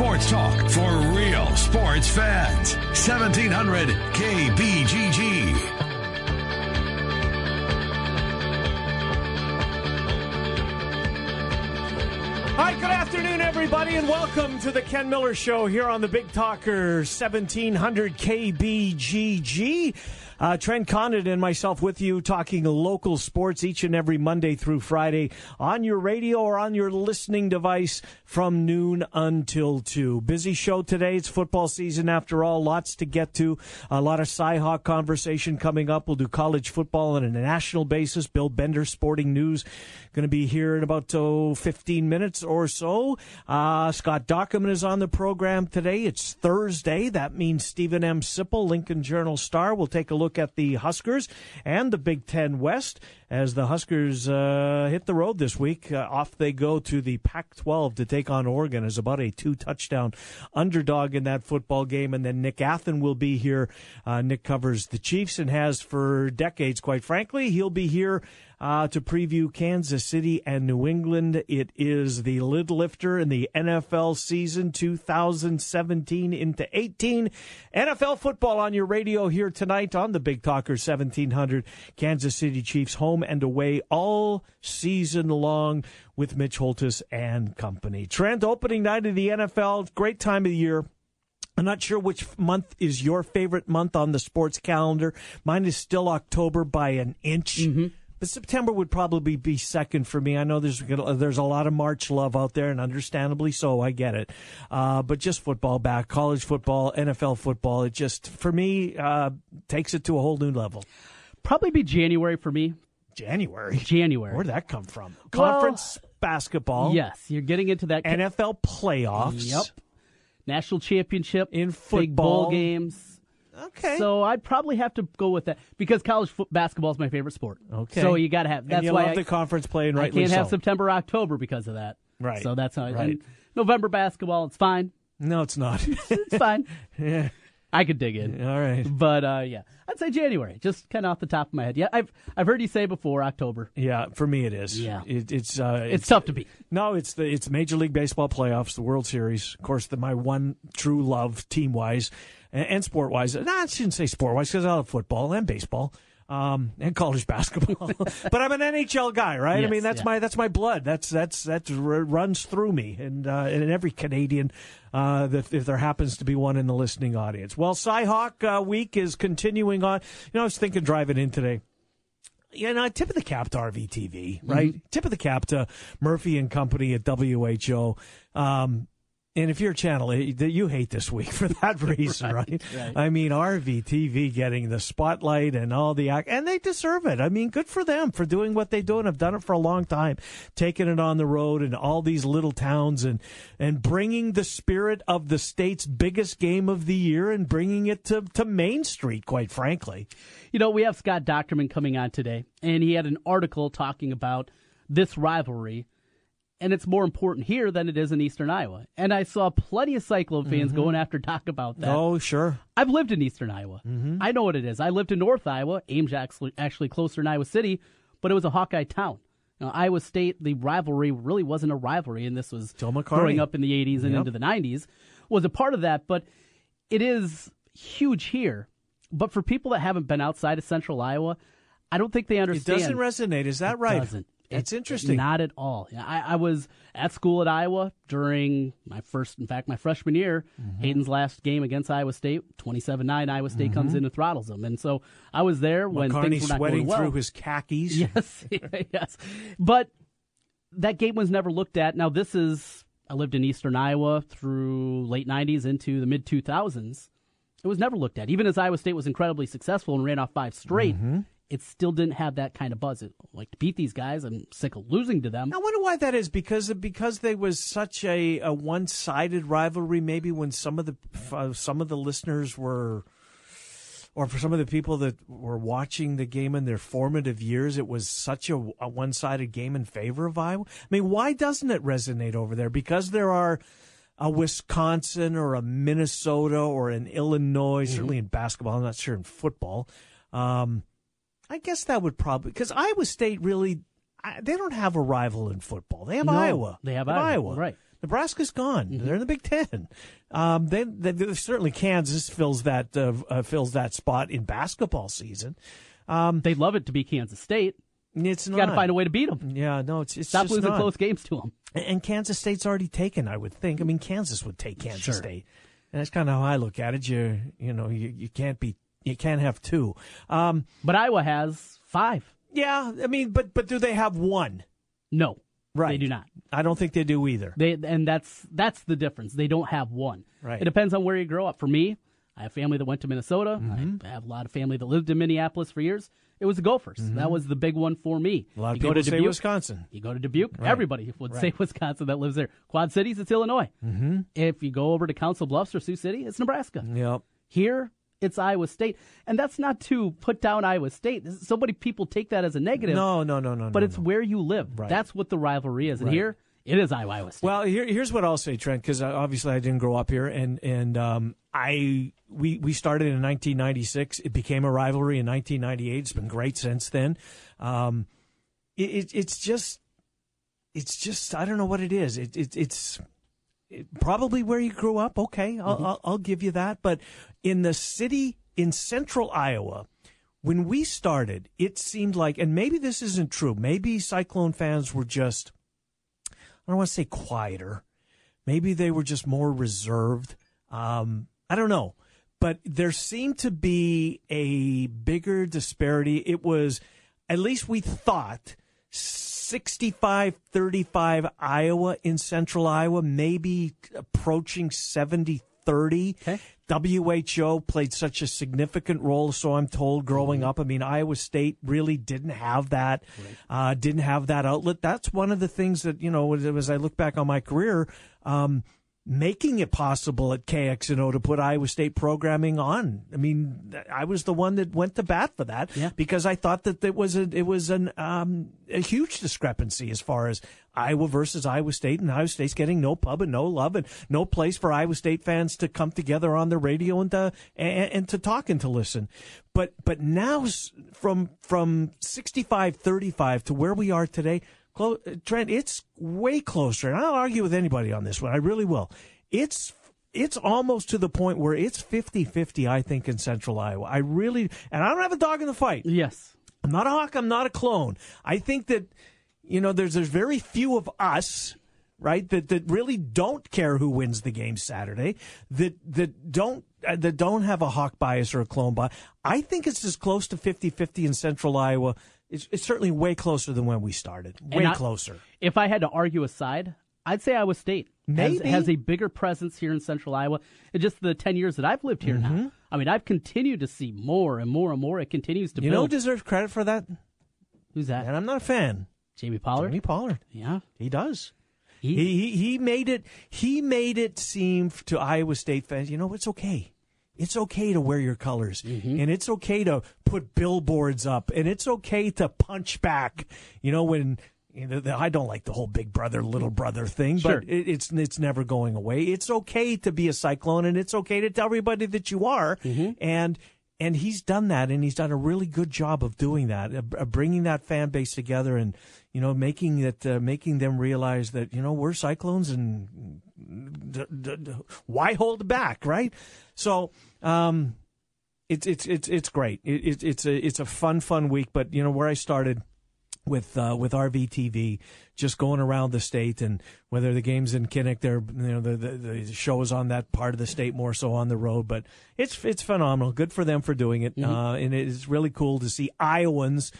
Sports talk for real sports fans. 1700 KBGG. Hi, good afternoon, everybody, and welcome to the Ken Miller Show here on the Big Talker 1700 KBGG. Uh, Trent Condon and myself with you talking local sports each and every Monday through Friday on your radio or on your listening device from noon until 2. Busy show today. It's football season after all. Lots to get to. A lot of Cyhawk conversation coming up. We'll do college football on a national basis. Bill Bender, Sporting News, going to be here in about oh, 15 minutes or so. Uh, Scott Dochterman is on the program today. It's Thursday. That means Steven M. Sipple, Lincoln Journal Star, will take a look at the Huskers and the Big Ten West as the Huskers uh, hit the road this week. Uh, off they go to the Pac 12 to take on Oregon as about a two touchdown underdog in that football game. And then Nick Athan will be here. Uh, Nick covers the Chiefs and has for decades, quite frankly. He'll be here uh, to preview Kansas City and New England. It is the lid lifter in the NFL season 2017 into 18. NFL football on your radio here tonight on the Big Talker 1700. Kansas City Chiefs home and away all season long with Mitch Holtis and company. Trent, opening night of the NFL, great time of the year. I'm not sure which month is your favorite month on the sports calendar. Mine is still October by an inch. Mm-hmm. But September would probably be second for me. I know there's there's a lot of March love out there, and understandably so. I get it. Uh, but just football back, college football, NFL football, it just for me uh, takes it to a whole new level. Probably be January for me. January. January. Where'd that come from? Well, Conference basketball. Yes, you're getting into that NFL playoffs. Yep. National championship In football. games. Okay. So I'd probably have to go with that because college basketball is my favorite sport. Okay. So you got to have. That's and you why love I, the conference play, and I can't have. September, October because of that. Right. So that's how. I, Right. November basketball, it's fine. No, it's not. It's fine. yeah. I could dig in. All right. But uh, yeah, I'd say January, just kind of off the top of my head. Yeah, I've I've heard you say before October. Yeah, for me it is. Yeah. it, it's uh, It's, tough to beat. No, it's the it's Major League Baseball playoffs, the World Series. Of course, the, my one true love, team wise and, and sport wise. Nah, I shouldn't say sport wise because I love football and baseball. Um, and college basketball, but I'm an NHL guy, right? I mean, that's yeah. my that's my blood. That's that's that runs through me, and uh, and every Canadian, uh, that if there happens to be one in the listening audience. Well, Cyhawk uh, week is continuing on. You know, I was thinking driving in today you know, tip of the cap to RVTV, right? Tip of the cap to Murphy and Company at WHO. Um, and if you're a channel, that you hate this week for that reason, right, right. I mean, RVTV getting the spotlight and all the act, and they deserve it. I mean, good for them for doing what they do and have done it for a long time, taking it on the road and all these little towns and and bringing the spirit of the state's biggest game of the year and bringing it to to Main Street. Quite frankly, You know, we have Scott Dochterman coming on today, and he had an article talking about this rivalry, and it's more important here than it is in Eastern Iowa. And I saw plenty of Cyclone fans mm-hmm. going after Doc about that. oh sure. I've lived in Eastern Iowa. Mm-hmm. I know what it is. I lived in North Iowa, Ames actually, actually closer in Iowa City, but it was a Hawkeye town. Now, Iowa State, the rivalry really wasn't a rivalry, and this was growing up in the 80s and Yep. into the 90s, was a part of that, but it is huge here. But for people that haven't been outside of central Iowa, I don't think they understand. It doesn't resonate. Is that right? doesn't. That's It- interesting. Not at all. Yeah, I, I was at school at Iowa during my first, in fact, my freshman year. Mm-hmm. Hayden's last game against Iowa State, 27 9, Iowa State comes in and throttles them. And so I was there when McCarney things were not sweating going well. through his khakis. Yes, yes. But that game was never looked at. Now, this is, I lived in eastern Iowa through late 90s into the mid 2000s. It was never looked at. Even as Iowa State was incredibly successful and ran off five straight, Mm-hmm. It still didn't have that kind of buzz. It, like to beat these guys, I'm sick of losing to them. I wonder why that is because because there was such a, a one sided rivalry. Maybe when some of the uh, some of the listeners were, or for some of the people that were watching the game in their formative years, it was such a, a one sided game in favor of Iowa. I mean, why doesn't it resonate over there? Because there are a Wisconsin or a Minnesota or an Illinois, certainly in basketball. I'm not sure in football. Um, I guess that would probably because Iowa State really I, they don't have a rival in football. They have No, Iowa. they have Iowa. Iowa, right. Nebraska's gone. They're in the Big Ten. Um, they, they, they- certainly Kansas fills that uh, uh, fills that spot in basketball season. They'd love it to be Kansas State. It's got to find a way to beat them. Yeah, no, it's, it's Stop losing not. close games to them. And- And Kansas State's already taken, I would think. I mean, Kansas would take Kansas Sure. State, and that's kind of how I look at it. You, you know, you, you can't be, you can't have two. Um, But Iowa has five. yeah, I mean, but but do they have one? No, Right. they do not. I don't think they do either. They and that's that's the difference. They don't have one. Right. It depends on where you grow up. For me, I have family that went to Minnesota. Mm-hmm. I have a lot of family that lived in Minneapolis for years. It was the Gophers. That was the big one for me. Mm-hmm. A lot of you go people to say Dubuque, Wisconsin. You go to Dubuque. Everybody would say Wisconsin that lives there. Quad Cities, it's Illinois. Mm-hmm. If you go over to Council Bluffs or Sioux City, it's Nebraska. Yep. Here, it's Iowa State, and that's not to put down Iowa State. So many people take that as a negative. No, no, no, no. but no, it's no. where you live. Right. That's what the rivalry is. And Right. here, it is Iowa Iowa State. Well, here, here's what I'll say, Trent, because obviously I didn't grow up here, and and um, I we we started in 1996. It became a rivalry in 1998. It's been great since then. Um, it, it, it's just, it's just I don't know what it is. It, it it's it, probably where you grew up. Okay, I'll, I'll I'll give you that. But in the city in central Iowa. When we started, it seemed like, and maybe this isn't true. Maybe Cyclone fans were just I don't want to say quieter. Maybe they were just more reserved. Um, I don't know. But there seemed to be a bigger disparity. It was, at least we thought, 65 35 Iowa in central Iowa, maybe approaching 70 30. Okay. WHO played such a significant role, so I'm told, growing up. I mean, Iowa State really didn't have that, uh, didn't have that outlet. That's one of the things that, you know, as, as I look back on my career, um, making it possible at KXNO to put Iowa State programming on. I mean, I was the one that went to bat for that Yeah. because I thought that it was a, it was an um, a huge discrepancy as far as Iowa versus Iowa State, and Iowa State's getting no pub and no love and no place for Iowa State fans to come together on the radio and to and, and to talk and to listen. But but now from from 65-35 to where we are today, Clo- Trent, it's way closer. And I'll argue with anybody on this one. I really will. It's it's almost to the point where it's 50-50, I think, in central Iowa. I really, and I don't have a dog in the fight. yes. I'm not a hawk. I'm not a clone. I think that, you know, there's there's very few of us, right, that that really don't care who wins the game Saturday. That that don't uh, that don't have a hawk bias or a clone bias. I think it's as close to 50-50 in Central Iowa. It's, it's certainly way closer than when we started. Way I- closer. If I had to argue a side, I'd say Iowa State has, Maybe. has a bigger presence here in Central Iowa. Just the 10 years that I've lived here Mm-hmm. now. I mean, I've continued to see more and more and more. It continues to build. You know who deserves credit for that? Who's that? And I'm not a fan. Jamie Pollard? Tony Pollard. Yeah. He does. He- He, he he made it he made it seem to Iowa State fans, you know, it's okay. It's okay to wear your colors, Mm-hmm. and it's okay to put billboards up, and it's okay to punch back. You know, when you know, the, I don't like the whole big brother little brother thing, Sure. but it, it's it's never going away. It's okay to be a cyclone, and it's okay to tell everybody that you are, Mm-hmm. and. And he's done that, and he's done a really good job of doing that, of, bringing that fan base together, and you know, making it, uh, making them realize that you know we're Cyclones, and d- d- d- why hold back, right? So, um, it's it's it's it's great. It, it, it's a it's a fun fun week, but you know where I started with uh, with RVTV, just going around the state, and whether the games in Kinnick, they're you know the, the the show is on that part of the state more so on the road, but it's it's phenomenal. Good for them for doing it, uh, and it is really cool to see Iowans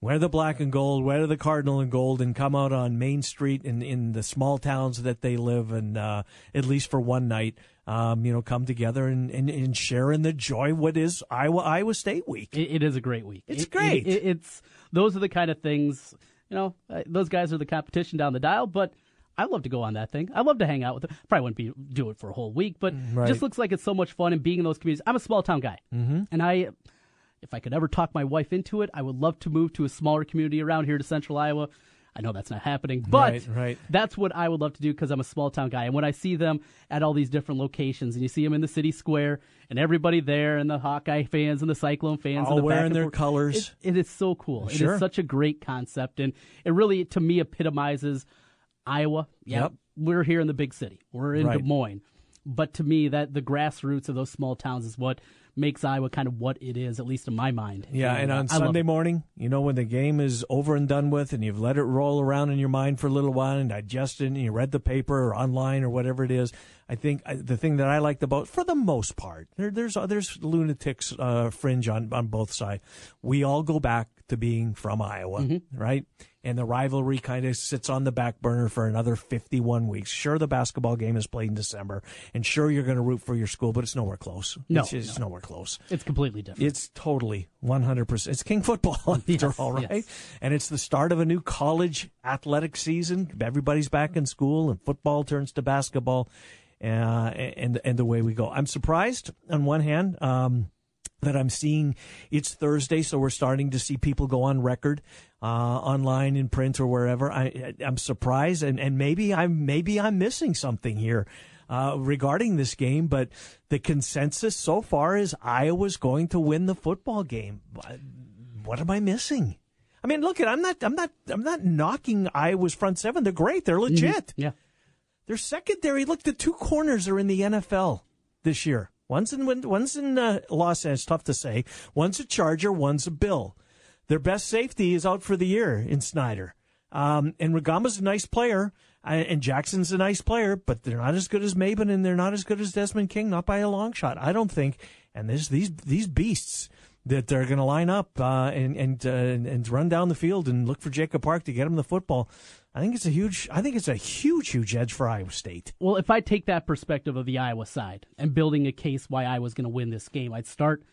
wear the black and gold, wear the cardinal and gold, and come out on Main Street in in the small towns that they live, and uh, at least for one night. Um, you know, come together and, and, and share in the joy what is Iowa Iowa State week. It, it is a great week. It's It- great. it- it's those are the kind of things. You know, uh, those guys are the competition down the dial. But I love to go on that thing. I love to hang out with them. Probably wouldn't be do it for a whole week, but Mm, Right. just looks like it's so much fun and being in those communities. I'm a small town guy, mm-hmm. and I, if I could ever talk my wife into it, I would love to move to a smaller community around here to Central Iowa. I know that's not happening, but Right, right. that's what I would love to do because I'm a small town guy. And when I see them at all these different locations, and you see them in the city square, and everybody there, and the Hawkeye fans and the Cyclone fans, All and the wearing their forth, colors. It, it is so cool. It Sure. is such a great concept, and it really, to me, epitomizes Iowa, yeah, Yep. we're here in the big city. We're in Right. Des Moines. But to me, that the grassroots of those small towns is what makes Iowa kind of what it is, at least in my mind. Yeah, and uh, on I Sunday morning, you know, when the game is over and done with, and you've let it roll around in your mind for a little while and digest it, and you read the paper or online or whatever it is, I think the thing that I liked about, for the most part, there, there's uh, there's lunatics uh, fringe on on both sides. We all go back to being from Iowa, Mm-hmm. right? And the rivalry kind of sits on the back burner for another 51 weeks. Sure, the basketball game is played in December, and sure, you're going to root for your school, but it's nowhere close. No, it's, just nowhere close. It's completely different. It's totally 100%. It's king football after Yes, all, right? yes. And it's the start of a new college athletic season. Everybody's back in school and football turns to basketball. Uh, and, and the way we go. I'm surprised on one hand, um, that I'm seeing it's Thursday, so we're starting to see people go on record, uh, online in print or wherever. I, I'm surprised, and, and maybe I'm maybe I'm missing something here uh, regarding this game. But the consensus so far is Iowa's going to win the football game. What am I missing? I mean, look, I'm not, I'm not, I'm not knocking Iowa's front seven. They're great. They're legit. yeah. Their secondary, look, the two corners are in the NFL this year. One's in one's in uh, Los Angeles. Tough to say. One's a Charger. One's a Bill. Their best safety is out for the year in Snyder. Um, and Regama's a nice player, uh, and Jackson's a nice player, but they're not as good as Mabin, and they're not as good as Desmond King, not by a long shot. I don't think. And there's these these beasts that they're going to line up uh, and and, uh, and run down the field and look for Jacob Park to get him the football. I think it's a huge. I think it's a huge, huge edge for Iowa State. Well, if I take that perspective of the Iowa side and building a case why Iowa's going to win this game, I'd start.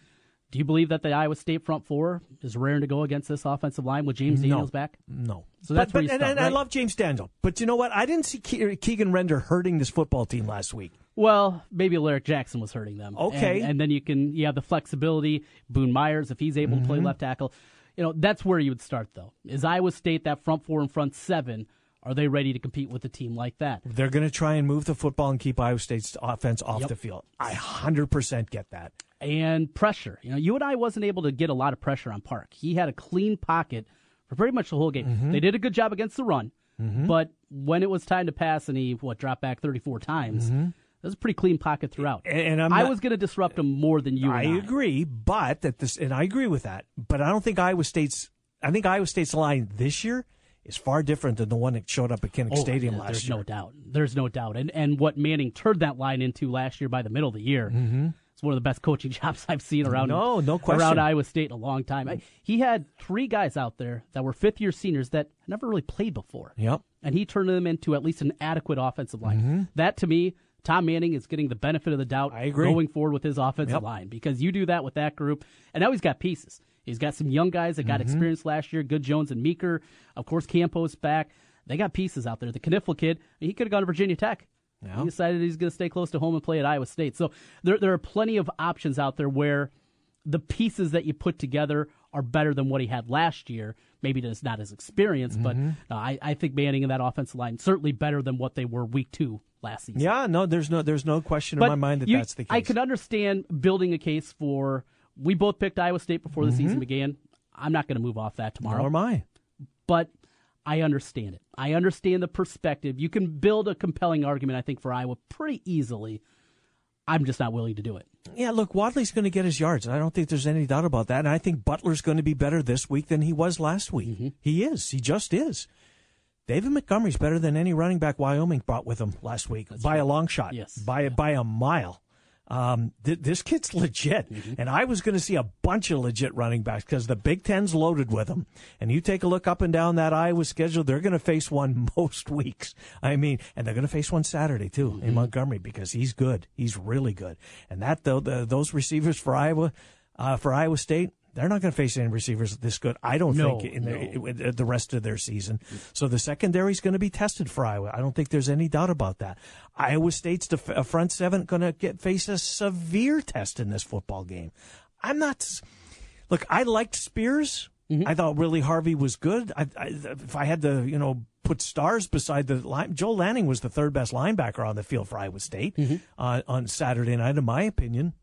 Do you believe that the Iowa State front four is raring to go against this offensive line with James No. Daniels back? No. So that's but, where you but- and, start, and I right? love James Daniel. But you know what? I didn't see Ke- Keegan Render hurting this football team last week. Well, maybe Alaric Jackson was hurting them. Okay. and, and then you can you have the flexibility. Boone Myers, if he's able to Mm-hmm. play left tackle, you know that's where you would start though. Is Iowa State that front four and front seven? Are they ready to compete with a team like that? They're going to try and move the football and keep Iowa State's offense off Yep. the field. I 100% get that. and pressure. You know, you and I wasn't able to get a lot of pressure on Park. He had a clean pocket for pretty much the whole game. Mm-hmm. They did a good job against the run, but when it was time to pass and he what dropped back 34 times, it was a pretty clean pocket throughout. Mm-hmm. And- and I'm I was going to disrupt him more than you. I and agree, but that this, and I agree with that. But I don't think Iowa State's. I think Iowa State's line this year is far different than the one that showed up at Kinnick Oh, Stadium last There's year. There's no doubt. There's no doubt. And and what Manning turned that line into last year by the middle of the year. Mm-hmm. It's one of the best coaching jobs I've seen around No, no question. around Iowa State in a long time. I, he had three guys out there that were fifth year seniors that never really played before. Yep. and he turned them into at least an adequate offensive line. That to me, Tom Manning is getting the benefit of the doubt Mm-hmm. I agree. going forward with his offensive Yep. line because you do that with that group, and now he's got pieces. He's got some young guys that got Mm-hmm. experience last year, Good Jones and Meeker. Of course, Campos back. They got pieces out there. The Knipfel kid, he could have gone to Virginia Tech. Yeah. He decided he's going to stay close to home and play at Iowa State. So there, there are plenty of options out there where the pieces that you put together are better than what he had last year. Maybe it's not his experience, but Mm-hmm. uh, I, I think Manning and that offensive line certainly better than what they were week two last season. Yeah, no, there's no, there's no question but in my mind that you- that's the case. I can understand building a case for. We both picked Iowa State before the season began. I'm not going to move off that tomorrow Nor am I. but I understand it. I understand the perspective. You can build a compelling argument, I think, for Iowa pretty easily. I'm just not willing to do it. Yeah, look, Wadley's going to get his yards. I don't think there's any doubt about that. And I think Butler's going to be better this week than he was last week. Mm-hmm. He is. He just is. David Montgomery's better than any running back Wyoming brought with him last week by a long shot. Yes. By, by a mile. Um, th- this kid's legit. Mm-hmm. And I was going to see a bunch of legit running backs because the Big Ten's loaded with them. And you take a look up and down that Iowa schedule, they're going to face one most weeks. I mean, and they're going to face one Saturday too Mm-hmm. in Montgomery because he's good. He's really good. And that, though, the, those receivers for Iowa, uh, for Iowa State, they're not going to face any receivers this good. I don't No, think in the, the rest of their season. So the secondary is going to be tested for Iowa. I don't think there's any doubt about that. Iowa State's def- uh, front seven going to get face a severe test in this football game. I'm not. Look, I liked Spears. I thought Willie Harvey was good. I, I, if I had to, you know, put stars beside the line, Joel Lanning was the third best linebacker on the field for Iowa State uh, on Saturday night, in my opinion.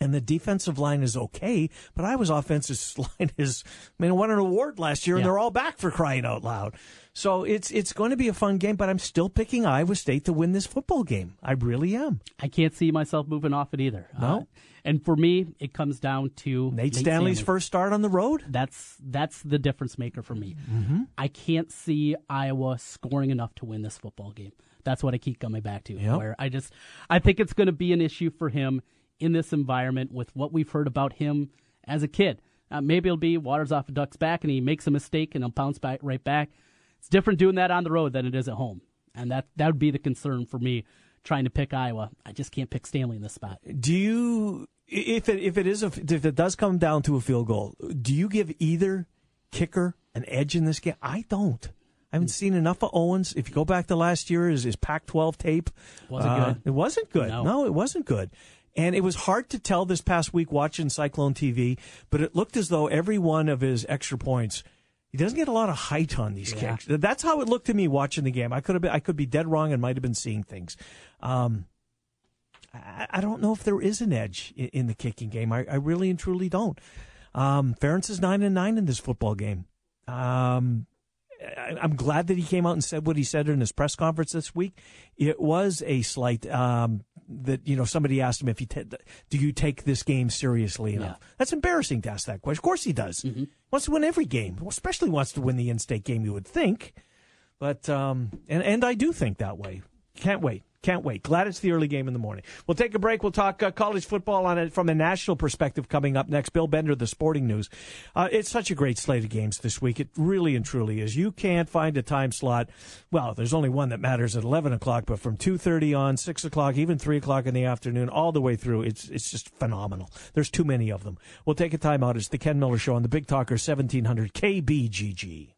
And the defensive line is okay, but Iowa's offensive line is, I mean, won an award last year, and they're all back for crying out loud. So it's it's going to be a fun game, but I'm still picking Iowa State to win this football game. I really am. I can't see myself moving off it either. Uh, No? and for me, it comes down to Nate, Stanley's Stanley. first start on the road. That's that's the difference maker for me. Mm-hmm. I can't see Iowa scoring enough to win this football game. That's what I keep coming back to. Yep. Where I just I think it's going to be an issue for him in this environment with what we've heard about him as a kid. Uh, maybe it'll be waters off a duck's back and he makes a mistake and he'll bounce back right back. It's different doing that on the road than it is at home, and that that would be the concern for me trying to pick Iowa. I just can't pick Stanley in this spot. Do you, if it if it is a, if it does come down to a field goal, do you give either kicker an edge in this game? I don't. I haven't seen enough of Owens. If you go back to last year, his, his Pac-12 tape Wasn't uh, good. It wasn't good. No. it wasn't good. And it was hard to tell this past week watching Cyclone TV, but it looked as though every one of his extra points, he doesn't get a lot of height on these Yeah. kicks. That's how it looked to me watching the game. I could have been, I could be dead wrong and might have been seeing things. Um, I, I don't know if there is an edge in, in the kicking game. I, I really and truly don't. Um, Ferentz is nine and nine in this football game. Um, I, I'm glad that he came out and said what he said in his press conference this week. It was a slight um, that you know somebody asked him if he ta do you take this game seriously enough. That's embarrassing to ask that question. Of course he does. Wants to win every game, especially wants to win the in-state game. You would think, but um, and and I do think that way. Can't wait. Can't wait. Glad it's the early game in the morning. We'll take a break. We'll talk uh, college football on it from a national perspective coming up next. Bill Bender, the Sporting News. Uh, it's such a great slate of games this week. It really and truly is. You can't find a time slot. Well, there's only one that matters at 11 o'clock, but from 2:30 on, 6 o'clock, even 3 o'clock in the afternoon, all the way through, it's it's just phenomenal. There's too many of them. We'll take a time out. It's the Ken Miller Show on the Big Talker 1700 KBGG.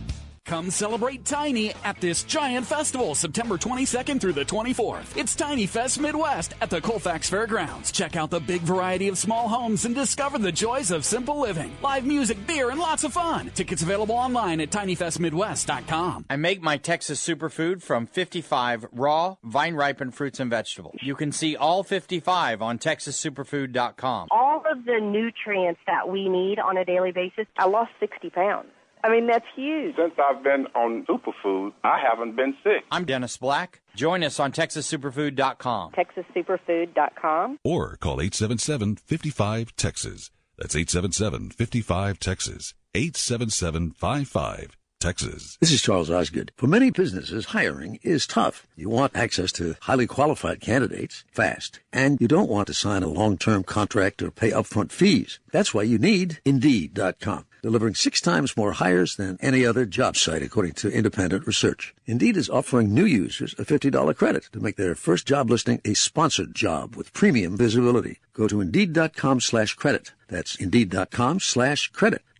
Come celebrate Tiny at this giant festival September 22nd through the 24th. It's Tiny Fest Midwest at the Colfax Fairgrounds. Check out the big variety of small homes and discover the joys of simple living. Live music, beer, and lots of fun. Tickets available online at tinyfestmidwest.com. I make my Texas superfood from 55 raw, vine ripened fruits and vegetables. You can see all 55 on texassuperfood.com. all of the nutrients that we need on a daily basis. I lost 60 pounds. I mean, that's huge. Since I've been on superfood, I haven't been sick. I'm Dennis Black. Join us on texassuperfood.com. TexasSuperfood.com. or call 877 55 Texas. That's 877 55 Texas. 877 55 Texas. This is Charles Osgood. For many businesses, hiring is tough. You want access to highly qualified candidates fast, and you don't want to sign a long-term contract or pay upfront fees. That's why you need Indeed.com, delivering six times more hires than any other job site, according to independent research. Indeed is offering new users a $50 credit to make their first job listing a sponsored job with premium visibility. Go to Indeed.com slash credit. That's Indeed.com slash credit.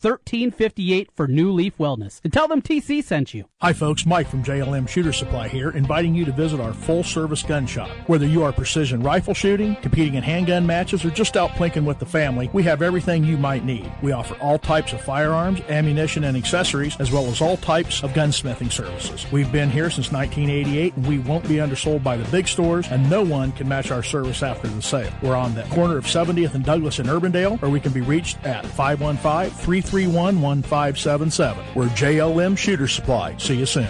1358 for New Leaf Wellness. And tell them TC sent you. Hi, folks. Mike from JLM Shooter Supply here, inviting you to visit our full service gun shop. Whether you are precision rifle shooting, competing in handgun matches, or just out plinking with the family, we have everything you might need. We offer all types of firearms, ammunition, and accessories, as well as all types of gunsmithing services. We've been here since 1988, and we won't be undersold by the big stores, and no one can match our service after the sale. We're on the corner of 70th and Douglas in Urbandale, or we can be reached at 515 331 1577. We're JLM Shooter Supply. See you soon.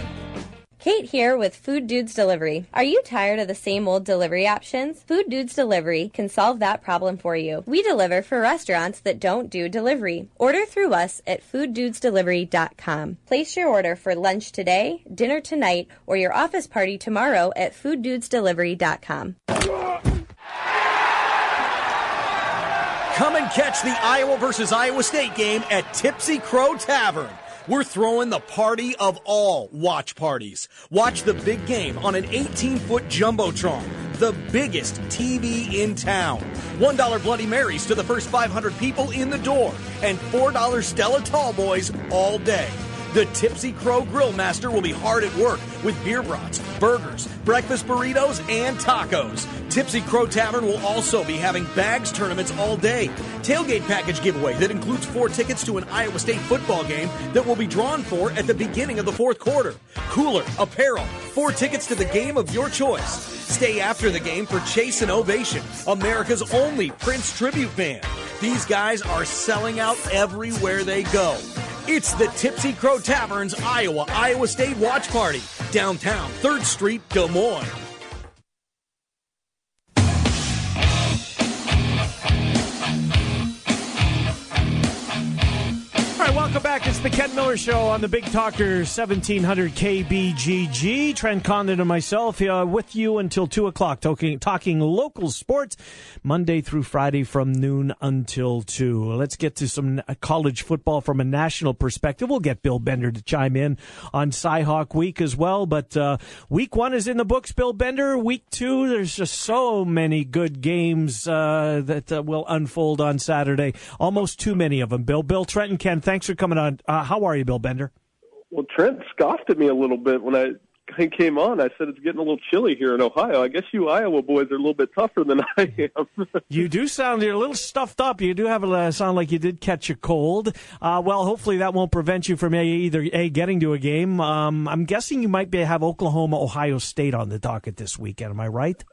Kate here with Food Dudes Delivery. Are you tired of the same old delivery options? Food Dudes Delivery can solve that problem for you. We deliver for restaurants that don't do delivery. Order through us at fooddudesdelivery.com. Place your order for lunch today, dinner tonight, or your office party tomorrow at fooddudesdelivery.com. Come and catch the Iowa versus Iowa State game at Tipsy Crow Tavern. We're throwing the party of all watch parties. Watch the big game on an 18 foot Jumbotron, the biggest TV in town. $1 Bloody Marys to the first 500 people in the door, and $4 Stella Tall Boys all day. The Tipsy Crow Grill Master will be hard at work with beer brats, burgers, breakfast burritos, and tacos. Tipsy Crow Tavern will also be having bags tournaments all day. Tailgate package giveaway that includes four tickets to an Iowa State football game that will be drawn for at the beginning of the fourth quarter. Cooler, apparel, four tickets to the game of your choice. Stay after the game for Chase and Ovation, America's only Prince tribute band. These guys are selling out everywhere they go. It's the Tipsy Crow Tavern's Iowa Iowa State Watch Party, downtown 3rd Street, Des Moines. All right, welcome back. It's the Ken Miller Show on the Big Talker 1700 KBGG. Trent Condon and myself uh, with you until 2 o'clock, talking, talking local sports Monday through Friday from noon until 2. Let's get to some college football from a national perspective. We'll get Bill Bender to chime in on Cyhawk Week as well. But uh, week one is in the books, Bill Bender. Week two, there's just so many good games uh, that uh, will unfold on Saturday. Almost too many of them, Bill. Bill, Trent, and Ken, thanks for coming on. Uh, how are you, Bill Bender? Well, Trent scoffed at me a little bit when I came on. I said it's getting a little chilly here in Ohio. I guess you Iowa boys are a little bit tougher than I am. you do sound you're a little stuffed up. You do have a sound like you did catch a cold. Uh, well, hopefully that won't prevent you from a, either a getting to a game. Um, I'm guessing you might be have Oklahoma, Ohio State on the docket this weekend. Am I right?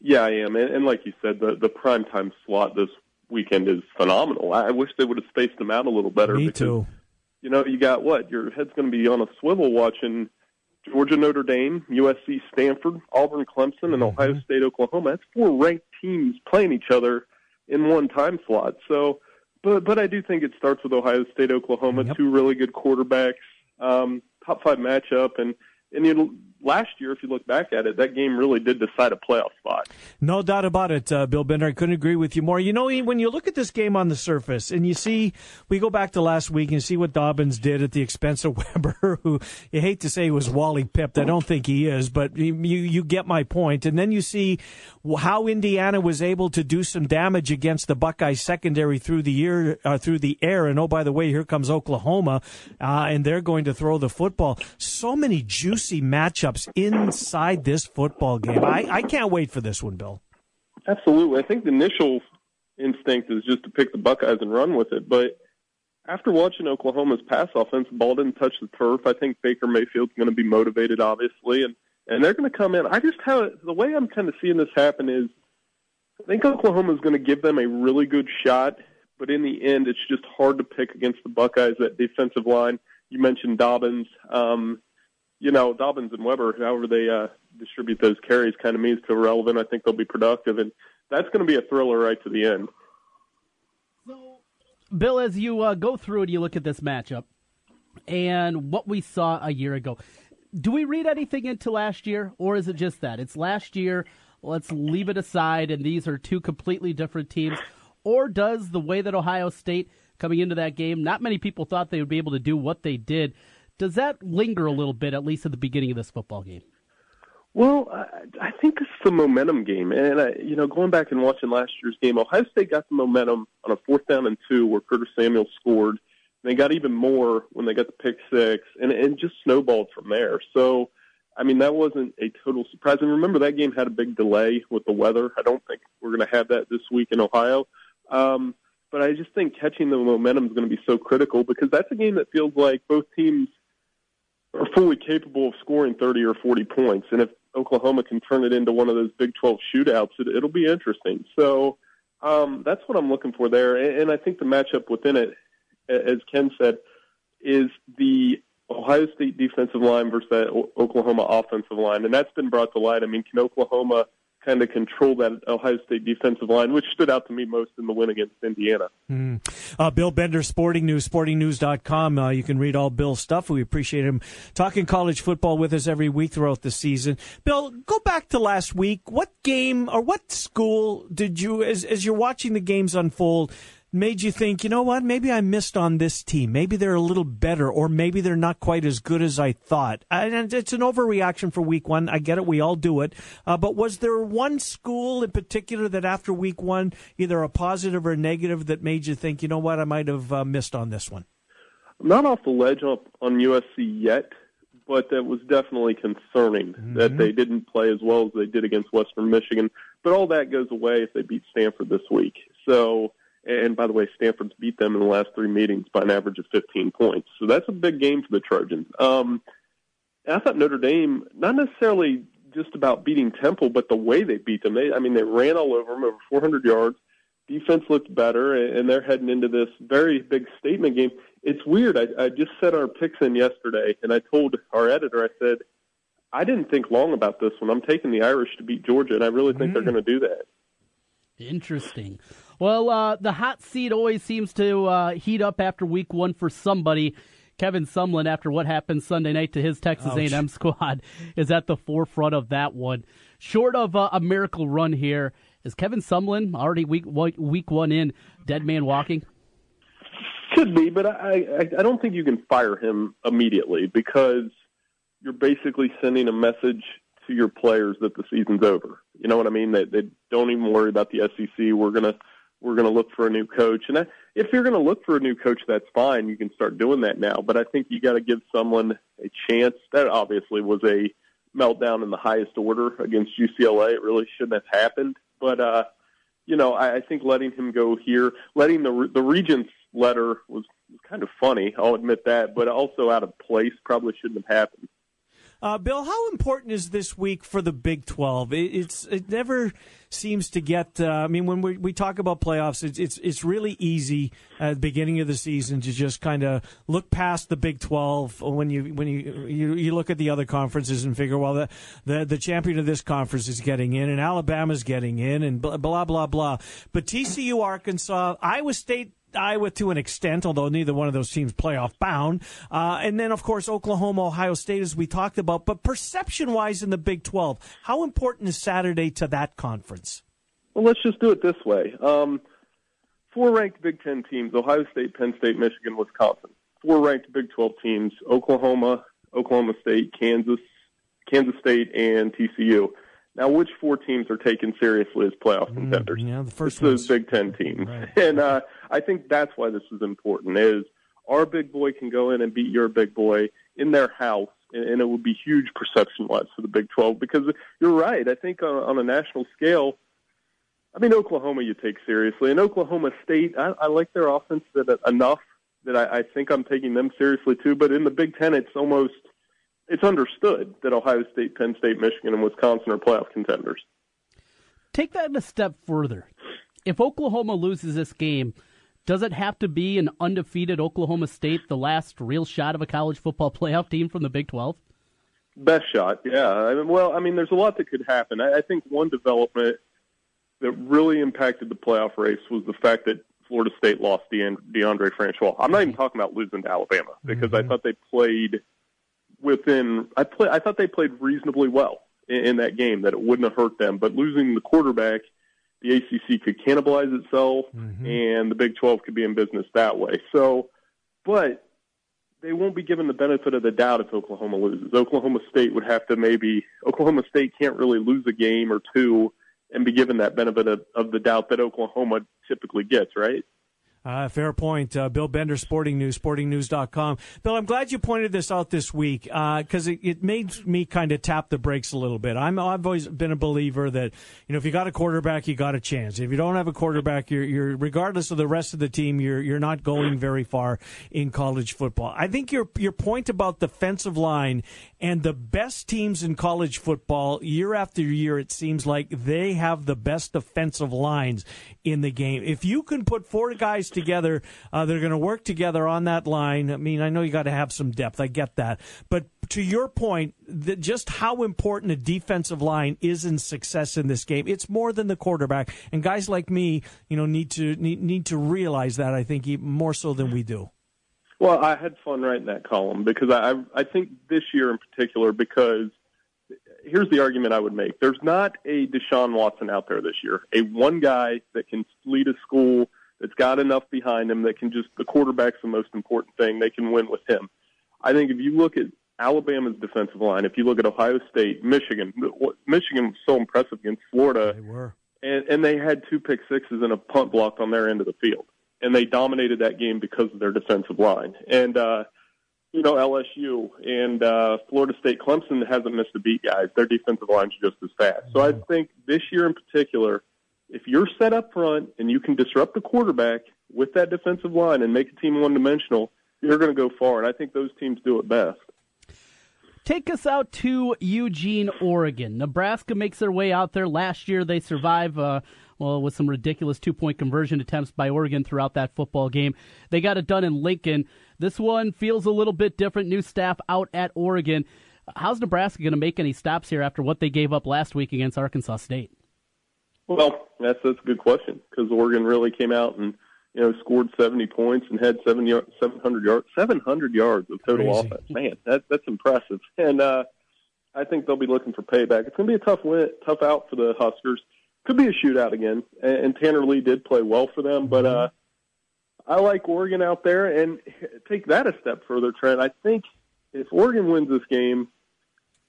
Yeah, I am. And, and like you said, the the prime time slot this weekend is phenomenal. I wish they would have spaced them out a little better. Me because, too. You know, you got what? Your head's going to be on a swivel watching Georgia, Notre Dame, USC, Stanford, Auburn, Clemson, and Mm-hmm. Ohio State, Oklahoma. That's four ranked teams playing each other in one time slot. So, but but I do think it starts with Ohio State, Oklahoma, two really good quarterbacks, um, top five matchup, and and you know, last year, if you look back at it, that game really did decide a playoff spot. No doubt about it, uh, Bill Bender. I couldn't agree with you more. You know, when you look at this game on the surface and you see, we go back to last week and see what Dobbins did at the expense of Weber, who you hate to say was Wally pipped. I don't think he is, but you, you get my point. And then you see how Indiana was able to do some damage against the Buckeyes secondary through the year, uh, through the air. And oh, by the way, here comes Oklahoma, uh, and they're going to throw the football. So many juicy matchups inside this football game. I, I can't wait for this one, Bill. Absolutely. I think the initial instinct is just to pick the Buckeyes and run with it. But after watching Oklahoma's pass offense, the ball didn't touch the turf. I think Baker Mayfield's going to be motivated, obviously, and and they're going to come in. I just have the way I'm kind of seeing this happen is I think Oklahoma's going to give them a really good shot, but in the end, it's just hard to pick against the Buckeyes. That defensive line. You mentioned Dobbins. Um, you know, Dobbins and Weber, however they uh, distribute those carries, kind of means to irrelevant. I think they'll be productive, and that's going to be a thriller right to the end. Bill, as you uh, go through it, you look at this matchup and what we saw a year ago. do we read anything into last year, or is it just that it's last year? Let's leave it aside, and these are two completely different teams. Or does the way that Ohio State coming into that game, not many people thought they would be able to do what they did. Does that linger a little bit, at least at the beginning of this football game? Well, I, think it's the momentum game, and I, you know, going back and watching last year's game, Ohio State got the momentum on a fourth down and two where Curtis Samuel scored. They got even more when they got the pick six, and and just snowballed from there. So, I mean, that wasn't a total surprise. And remember, that game had a big delay with the weather. I don't think we're going to have that this week in Ohio. Um, but I just think catching the momentum is going to be so critical because that's a game that feels like both teams are fully capable of scoring 30 or 40 points. And if Oklahoma can turn it into one of those Big 12 shootouts, it, it'll be interesting. So um, that's what I'm looking for there. And, and I think the matchup within it, as Ken said, is the Ohio State defensive line versus that Oklahoma offensive line. And that's been brought to light. I mean, can Oklahoma – kind of control that Ohio State defensive line, which stood out to me most in the win against Indiana. Mm. Uh, Bill Bender, Sporting News, sportingnews.com. Uh, you can read all Bill's stuff. We appreciate him talking college football with us every week throughout the season. Bill, go back to last week. What game or what school did you, as, as you're watching the games unfold, made you think, you know what, maybe I missed on this team. Maybe they're a little better, or maybe they're not quite as good as I thought. And it's an overreaction for week one. I get it. We all do it. Uh, but was there one school in particular that after week one, either a positive or a negative, that made you think, you know what, I might have uh, missed on this one? I'm not off the ledge on, on USC yet, but that was definitely concerning mm-hmm. that they didn't play as well as they did against Western Michigan. But all that goes away if they beat Stanford this week. So and by the way, Stanford's beat them in the last three meetings by an average of 15 points. So that's a big game for the Trojans. Um, I thought Notre Dame, not necessarily just about beating Temple, but the way they beat them. They, I mean, they ran all over them, over 400 yards. Defense looked better, and they're heading into this very big statement game. It's weird. I, I just set our picks in yesterday, and I told our editor, I said, I didn't think long about this one. I'm taking the Irish to beat Georgia, and I really think mm. they're going to do that. Interesting. Well, uh, the hot seat always seems to uh, heat up after week one for somebody. Kevin Sumlin, after what happened Sunday night to his Texas Ouch. A&M squad, is at the forefront of that one. Short of uh, a miracle run here, is Kevin Sumlin already week week one in dead man walking? Could be, but I, I I don't think you can fire him immediately because you're basically sending a message to your players that the season's over. You know what I mean? They, they don't even worry about the SEC. We're gonna we're gonna look for a new coach, and I, if you're gonna look for a new coach, that's fine. You can start doing that now. But I think you got to give someone a chance. That obviously was a meltdown in the highest order against UCLA. It really shouldn't have happened. But uh, you know, I, I think letting him go here, letting the the regent's letter was, was kind of funny. I'll admit that, but also out of place. Probably shouldn't have happened. Uh, Bill, how important is this week for the Big Twelve? It, it's it never seems to get. Uh, I mean, when we, we talk about playoffs, it's it's it's really easy at the beginning of the season to just kind of look past the Big Twelve when you when you, you you look at the other conferences and figure, well, the the the champion of this conference is getting in, and Alabama's getting in, and blah blah blah blah. But TCU, Arkansas, Iowa State Iowa to an extent, although neither one of those teams playoff bound. Uh, and then, of course, Oklahoma, Ohio State, as we talked about. But perception wise in the Big 12, how important is Saturday to that conference? Well, let's just do it this way. Um, four ranked Big 10 teams Ohio State, Penn State, Michigan, Wisconsin. Four ranked Big 12 teams Oklahoma, Oklahoma State, Kansas, Kansas State, and TCU. Now, which four teams are taken seriously as playoff mm, contenders? Mm, yeah, the first those Big Ten teams, right. and uh, I think that's why this is important. Is our big boy can go in and beat your big boy in their house, and, it would be huge perception-wise for the Big Twelve. Because you're right. I think on, on a national scale, I mean Oklahoma you take seriously, and Oklahoma State, I, I like their offense that enough that I, I think I'm taking them seriously too. But in the Big Ten, it's almost it's understood that Ohio State, Penn State, Michigan, and Wisconsin are playoff contenders. Take that a step further. If Oklahoma loses this game, does it have to be an undefeated Oklahoma State, the last real shot of a college football playoff team from the Big 12? Best shot, yeah. I mean, well, I mean, there's a lot that could happen. I, I think one development that really impacted the playoff race was the fact that Florida State lost Deondre Francois. I'm not even talking about losing to Alabama because mm-hmm. I thought they played within. I play. I thought they played reasonably well in, in that game. That it wouldn't have hurt them. But losing the quarterback, the ACC could cannibalize itself, mm-hmm. and the Big 12 could be in business that way. So, but they won't be given the benefit of the doubt if Oklahoma loses. Oklahoma State would have to maybe. Oklahoma State can't really lose a game or two and be given that benefit of, of the doubt that Oklahoma typically gets. Right. Uh, fair point. Uh, Bill Bender, Sporting News, sportingnews.com. Bill, I'm glad you pointed this out this week because it, it made me kind of tap the brakes a little bit. I'm, I've always been a believer that, you know, if you got a quarterback, you got a chance. If you don't have a quarterback, you're, you're regardless of the rest of the team, you're, you're not going very far in college football. I think your, your point about defensive line and the best teams in college football, year after year, it seems like they have the best defensive lines in the game. If you can put four guys together, uh, they're going to work together on that line. I mean, I know you got to have some depth. I get that. But to your point, just how important a defensive line is in success in this game. It's more than the quarterback. And guys like me, you know, need to need, need to realize that, I think, more so than we do. Well, I had fun writing that column because I I think this year in particular because here's the argument I would make. There's not a Deshaun Watson out there this year. A one guy that can lead a school that's got enough behind him that can just the quarterback's the most important thing. They can win with him. I think if you look at Alabama's defensive line, if you look at Ohio State, Michigan, Michigan was so impressive against Florida. They were. And, and they had two pick sixes and a punt blocked on their end of the field. And they dominated that game because of their defensive line. And, uh, you know, LSU and uh, Florida State, Clemson hasn't missed a beat, guys. Their defensive line's are just as fast. So I think this year in particular, if you're set up front and you can disrupt the quarterback with that defensive line and make a team one dimensional, you're going to go far. And I think those teams do it best. Take us out to Eugene, Oregon. Nebraska makes their way out there. Last year they survive, uh, well, with some ridiculous two point conversion attempts by Oregon throughout that football game. They got it done in Lincoln. This one feels a little bit different. New staff out at Oregon. How's Nebraska going to make any stops here after what they gave up last week against Arkansas State? Well, that's that's a good question because Oregon really came out and you know scored 70 points and had seven yard, 700 yards 700 yards of total Crazy. offense. Man, that that's impressive. And uh, I think they'll be looking for payback. It's going to be a tough win, tough out for the Huskers. Could be a shootout again. And, and Tanner Lee did play well for them, but uh, I like Oregon out there and take that a step further, Trent. I think if Oregon wins this game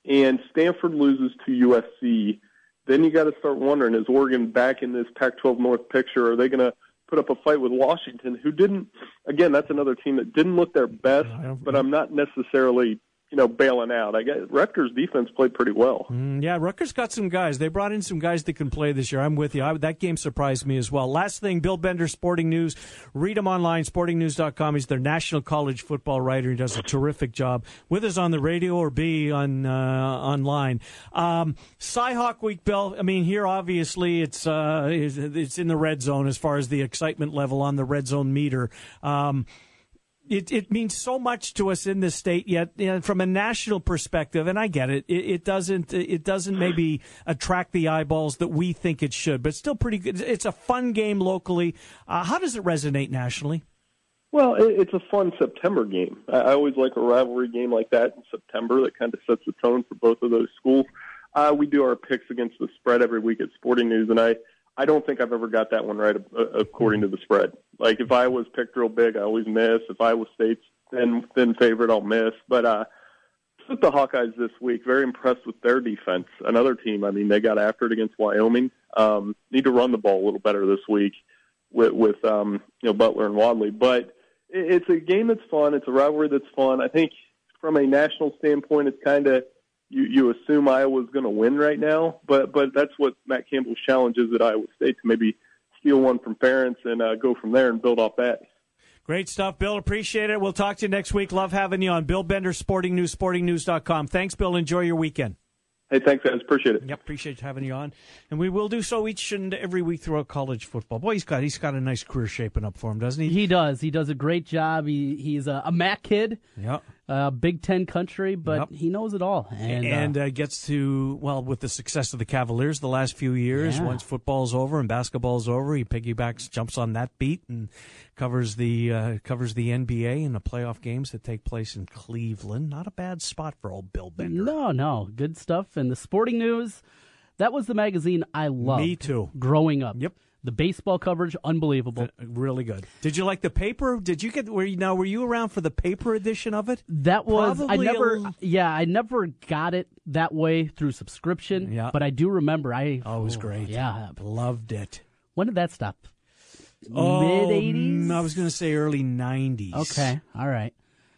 and Stanford loses to USC, then you got to start wondering: Is Oregon back in this Pac-12 North picture? Are they going to put up a fight with Washington, who didn't? Again, that's another team that didn't look their best, but I'm not necessarily you know bailing out. I guess Rutgers defense played pretty well. Mm, yeah, Rutgers got some guys. They brought in some guys that can play this year. I'm with you. I, that game surprised me as well. Last thing, Bill Bender, Sporting News. Read him online, sportingnews.com. He's their national college football writer. He does a terrific job with us on the radio or be on uh, online. Um, Cyhawk Week, Bill. I mean, here obviously it's uh, it's in the red zone as far as the excitement level on the red zone meter. Um, it, it means so much to us in this state. Yet, you know, from a national perspective, and I get it, it, it doesn't it doesn't maybe attract the eyeballs that we think it should. But still, pretty good. It's a fun game locally. Uh, how does it resonate nationally? Well, it, it's a fun September game. I, I always like a rivalry game like that in September. That kind of sets the tone for both of those schools. Uh, we do our picks against the spread every week at Sporting News, and I I don't think I've ever got that one right uh, according to the spread. Like if I was picked real big, I always miss. If I was State's thin thin favorite, I'll miss. But uh, with the Hawkeyes this week, very impressed with their defense. Another team, I mean, they got after it against Wyoming. Um, need to run the ball a little better this week with with um, you know Butler and Wadley. But it, it's a game that's fun. It's a rivalry that's fun. I think from a national standpoint, it's kind of you, you assume Iowa's going to win right now, but but that's what Matt Campbell's challenge is at Iowa State to maybe steal one from Ferentz and uh, go from there and build off that. Great stuff, Bill. Appreciate it. We'll talk to you next week. Love having you on. Bill Bender, Sporting News, sportingnews.com. Thanks, Bill. Enjoy your weekend. Hey, thanks, guys. Appreciate it. Yep, appreciate having you on, and we will do so each and every week throughout college football. Boy, he's got he's got a nice career shaping up for him, doesn't he? He does. He does a great job. He he's a, a Mac kid. Yeah. Uh, Big Ten country, but he knows it all. And, and uh, uh, gets to well with the success of the Cavaliers the last few years. Yeah. Once football's over and basketball's over, he piggybacks, jumps on that beat, and covers the uh, covers the NBA and the playoff games that take place in Cleveland. Not a bad spot for old Bill Bender. no, no, good stuff. And the sporting news, that was the magazine I loved. Me too. Growing up. Yep. The baseball coverage, unbelievable. Really good. Did you like the paper? Did you get were you now were you around for the paper edition of it? That was Probably I never l- yeah I never got it that way through subscription. Yeah. but I do remember I Oh, it was great. Yeah, Loved it. when did that stop? Oh, Mid eighties. mm, I was going to say early 90s. Okay, all right.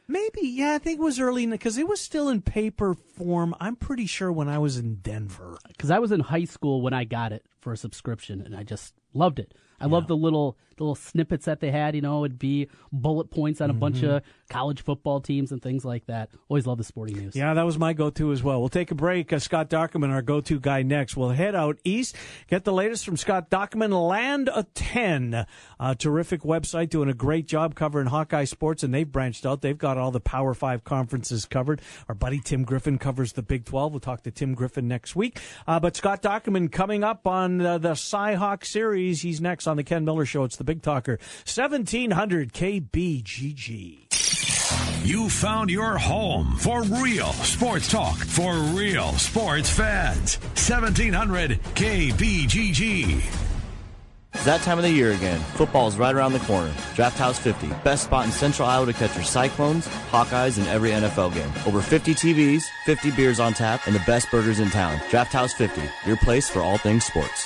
Maybe, yeah, I think it was early because it was still in paper form. I'm pretty sure when I was in Denver. Because I was in high school when I got it for a subscription, and I just loved it. I love the little little snippets that they had. You know, it'd be bullet points on a bunch Mm-hmm. of college football teams and things like that. Always love the sporting news. Yeah, that was my go-to as well. We'll take a break. Uh, Scott Dochterman, our go-to guy next. We'll head out east, get the latest from Scott Dochterman, Land of 10. A terrific website doing a great job covering Hawkeye sports, and they've branched out. They've got all the Power 5 conferences covered. Our buddy Tim Griffin covers the Big 12. We'll talk to Tim Griffin next week. Uh, but Scott Dochterman coming up on uh, the Cy-Hawk series. He's next on the Ken Miller Show. It's the Big Talker, 1700 KBGG. You found your home for real sports talk for real sports fans. 1700 KBGG. It's that time of the year again. Football is right around the corner. Draft House 50, best spot in Central Iowa to catch your Cyclones, Hawkeyes, and every NFL game. Over 50 TVs, 50 beers on tap, and the best burgers in town. Draft House 50, your place for all things sports.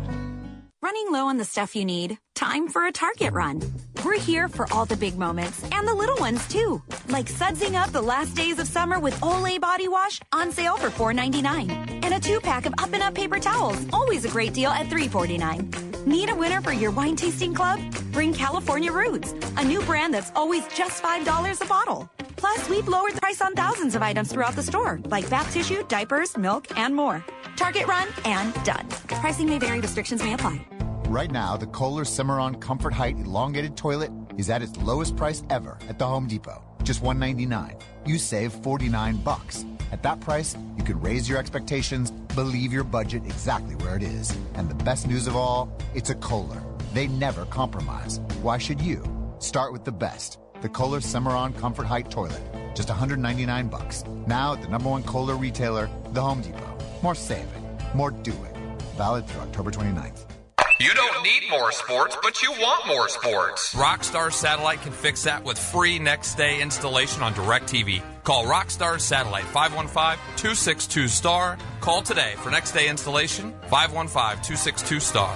Running low on the stuff you need? Time for a Target run. We're here for all the big moments and the little ones too. Like sudsing up the last days of summer with Olay Body Wash on sale for $4.99. And a two pack of Up and Up paper towels, always a great deal at $3.49. Need a winner for your wine tasting club? Bring California Roots, a new brand that's always just $5 a bottle. Plus, we've lowered the price on thousands of items throughout the store, like bath tissue, diapers, milk, and more. Target run and done. Pricing may vary, restrictions may apply. Right now, the Kohler Cimarron Comfort Height Elongated Toilet is at its lowest price ever at the Home Depot, just 199. You save 49 bucks. At that price, you can raise your expectations, believe your budget exactly where it is. And the best news of all, it's a Kohler. They never compromise. Why should you? Start with the best. The Kohler Cimarron Comfort Height Toilet, just 199 bucks. Now at the number one Kohler retailer, the Home Depot. More saving, more doing. Valid through October 29th. You don't need more sports, but you want more sports. Rockstar Satellite can fix that with free next day installation on DirecTV. Call Rockstar Satellite 515-262-STAR. Call today for next day installation 515-262-STAR.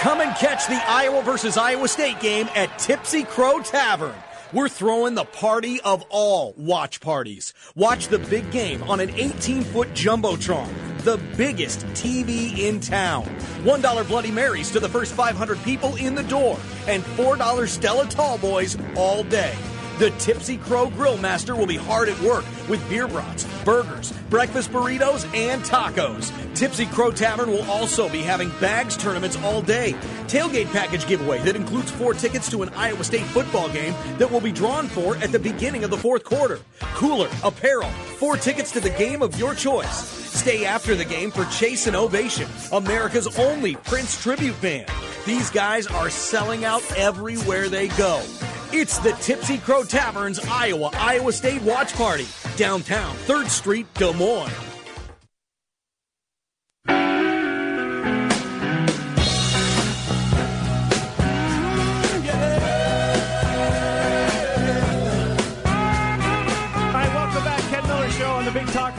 Come and catch the Iowa versus Iowa State game at Tipsy Crow Tavern. We're throwing the party of all watch parties. Watch the big game on an 18 foot Jumbotron, the biggest TV in town. $1 Bloody Marys to the first 500 people in the door, and $4 Stella Tall Boys all day. The Tipsy Crow Grill Master will be hard at work with beer brats, burgers, breakfast burritos, and tacos. Tipsy Crow Tavern will also be having bags tournaments all day. Tailgate package giveaway that includes four tickets to an Iowa State football game that will be drawn for at the beginning of the fourth quarter. Cooler, apparel, four tickets to the game of your choice. Stay after the game for Chase and Ovation, America's only Prince tribute band. These guys are selling out everywhere they go. It's the Tipsy Crow Tavern's Iowa Iowa State Watch Party, downtown 3rd Street, Des Moines.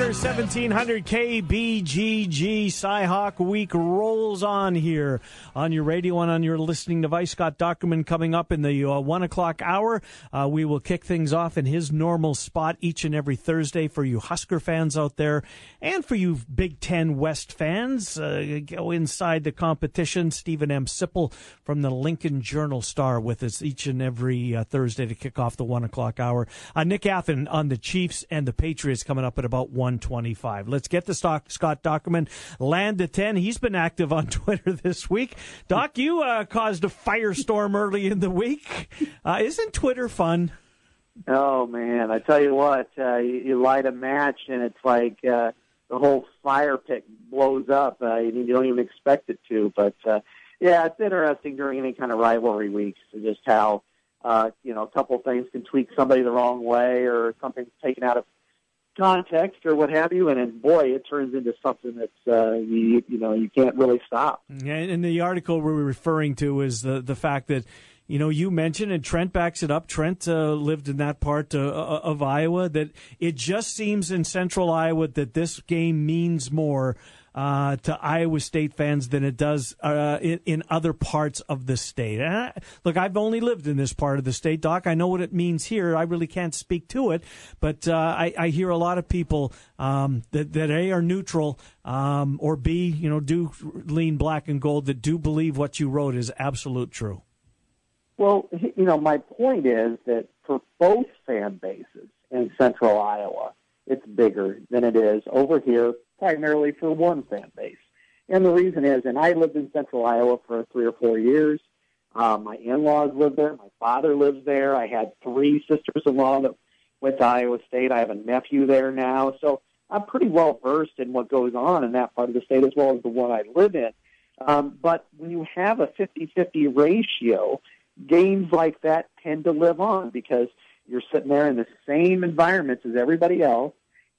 Talker 1700 KBGG Cyhawk Week rolls on here on your radio and on your listening device. Scott Dochterman coming up in the uh, one o'clock hour. Uh, we will kick things off in his normal spot each and every Thursday for you Husker fans out there and for you Big Ten West fans. Uh, go inside the competition. Steven M. Sipple from the Lincoln Journal Star with us each and every uh, Thursday to kick off the one o'clock hour. Uh, Nick Athan on the Chiefs and the Patriots coming up at about 125. Let's get to stock, Scott Dochterman. Land to 10. He's been active on Twitter this week. Doc, you uh, caused a firestorm early in the week. Uh, isn't Twitter fun? Oh, man. I tell you what, uh, you, you light a match and it's like uh, the whole fire pit blows up. Uh, you don't even expect it to. But, uh, yeah, it's interesting during any kind of rivalry weeks just how, uh, you know, a couple things can tweak somebody the wrong way or something's taken out of context or what have you, and then boy, it turns into something that's uh, you you know you can't really stop. Yeah, and the article we were referring to is the the fact that. You know, you mentioned, and Trent backs it up. Trent uh, lived in that part uh, of Iowa. That it just seems in Central Iowa that this game means more uh, to Iowa State fans than it does uh, in, in, other parts of the state. I, look, I've only lived in this part of the state, Doc. I know what it means here. I really can't speak to it, but uh, I, I, hear a lot of people um, that that a are neutral um, or b you know do lean black and gold that do believe what you wrote is absolute true. Well, you know, my point is that for both fan bases in Central Iowa, it's bigger than it is over here primarily for one fan base. And the reason is, and I lived in central Iowa for three or four years. Um, my in-laws lived there. My father lives there. I had three sisters-in-law that went to Iowa State. I have a nephew there now. So I'm pretty well versed in what goes on in that part of the state as well as the one I live in. Um, but when you have a 50-50 ratio, games like that tend to live on because you're sitting there in the same environments as everybody else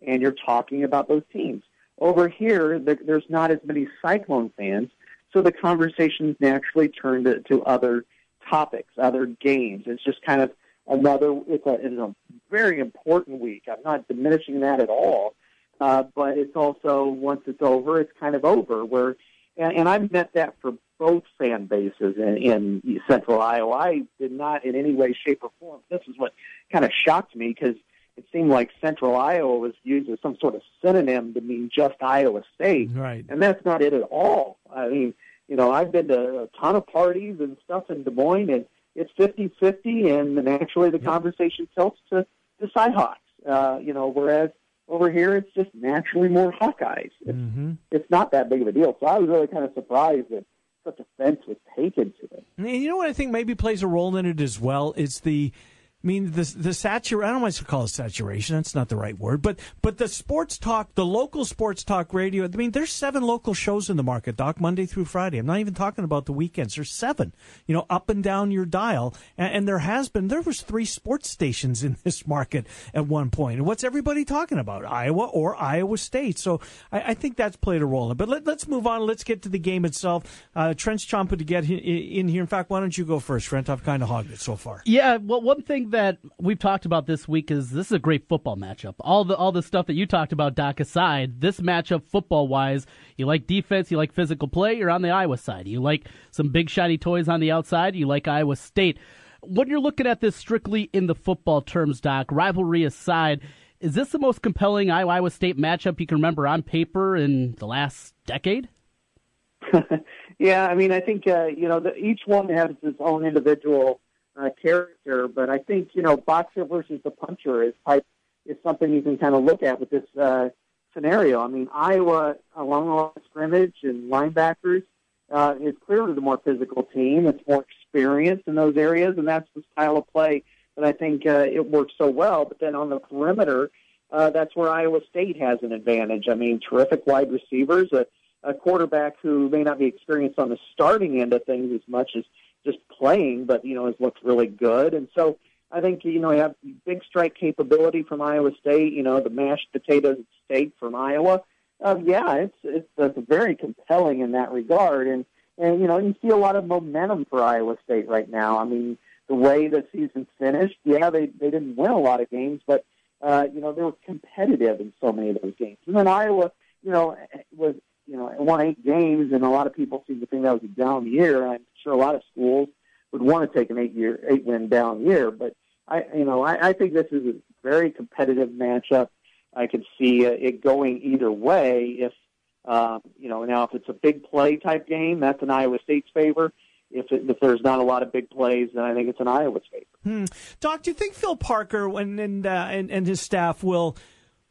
and you're talking about those teams. Over here, there's not as many Cyclone fans, so the conversations naturally turn to, to other topics, other games. It's just kind of another. It's a, it's a very important week. I'm not diminishing that at all, uh, but it's also once it's over, it's kind of over. Where, and, and I've met that for both fan bases in, in Central Iowa. I did not in any way, shape, or form. This is what kind of shocked me because it seemed like Central Iowa was used as some sort of synonym to mean just Iowa State. Right. And that's not it at all. I mean, you know, I've been to a ton of parties and stuff in Des Moines, and it's fifty-fifty, and naturally the conversation tilts to the Cyhawks. Uh, you know, whereas over here it's just naturally more Hawkeyes. It's, mm-hmm. it's not that big of a deal. So I was really kind of surprised that such offense was taken to it. You know what I think maybe plays a role in it as well? It's the mean, the the satur I don't want to call it saturation. That's not the right word. But but the sports talk, the local sports talk radio. I mean, there's seven local shows in the market, Doc, Monday through Friday. I'm not even talking about the weekends. There's seven, you know, up and down your dial. And, and there has been there was three sports stations in this market at one point. And what's everybody talking about? Iowa or Iowa State. So I, I think that's played a role in. But let, us move on. Let's get to the game itself. Uh, Trent's to get in here. In fact, why don't you go first, Trent? I've kind of hogged it so far. Yeah. Well, one thing that we've talked about this week is this is a great football matchup. All the all the stuff that you talked about, Doc, aside, this matchup football wise, you like defense, you like physical play, you're on the Iowa side. You like some big shiny toys on the outside, you like Iowa State. When you're looking at this strictly in the football terms, Doc, rivalry aside, is this the most compelling Iowa State matchup you can remember on paper in the last decade? yeah, I mean, I think uh, you know the, each one has its own individual uh, character, but I think you know boxer versus the puncher is type is something you can kind of look at with this uh, scenario. I mean, Iowa along the scrimmage and linebackers uh, is clearly the more physical team. It's more experienced in those areas, and that's the style of play that I think uh, it works so well. But then on the perimeter, uh, that's where Iowa State has an advantage. I mean, terrific wide receivers, a, a quarterback who may not be experienced on the starting end of things as much as just playing, but you know has looked really good. And so I think you know you have big strike capability from Iowa State. You know the mashed potatoes state from Iowa. Um, yeah, it's, it's it's very compelling in that regard, and and you know you see a lot of momentum for Iowa State right now. I mean the way the season finished, yeah, they they didn't win a lot of games, but uh, you know they were competitive in so many of those games. And then Iowa, you know, was you know won eight games, and a lot of people seem to think that was a down year. I'm sure a lot of schools would want to take an eight year eight win down year, but I you know I, I think this is a very competitive matchup. I could see uh, it going either way. If uh, you know now if it's a big play type game, that's in Iowa State's favor if it, if there's not a lot of big plays, then I think it's an Iowa favor. Hmm. Doc, do you think Phil Parker and and, uh, and and his staff will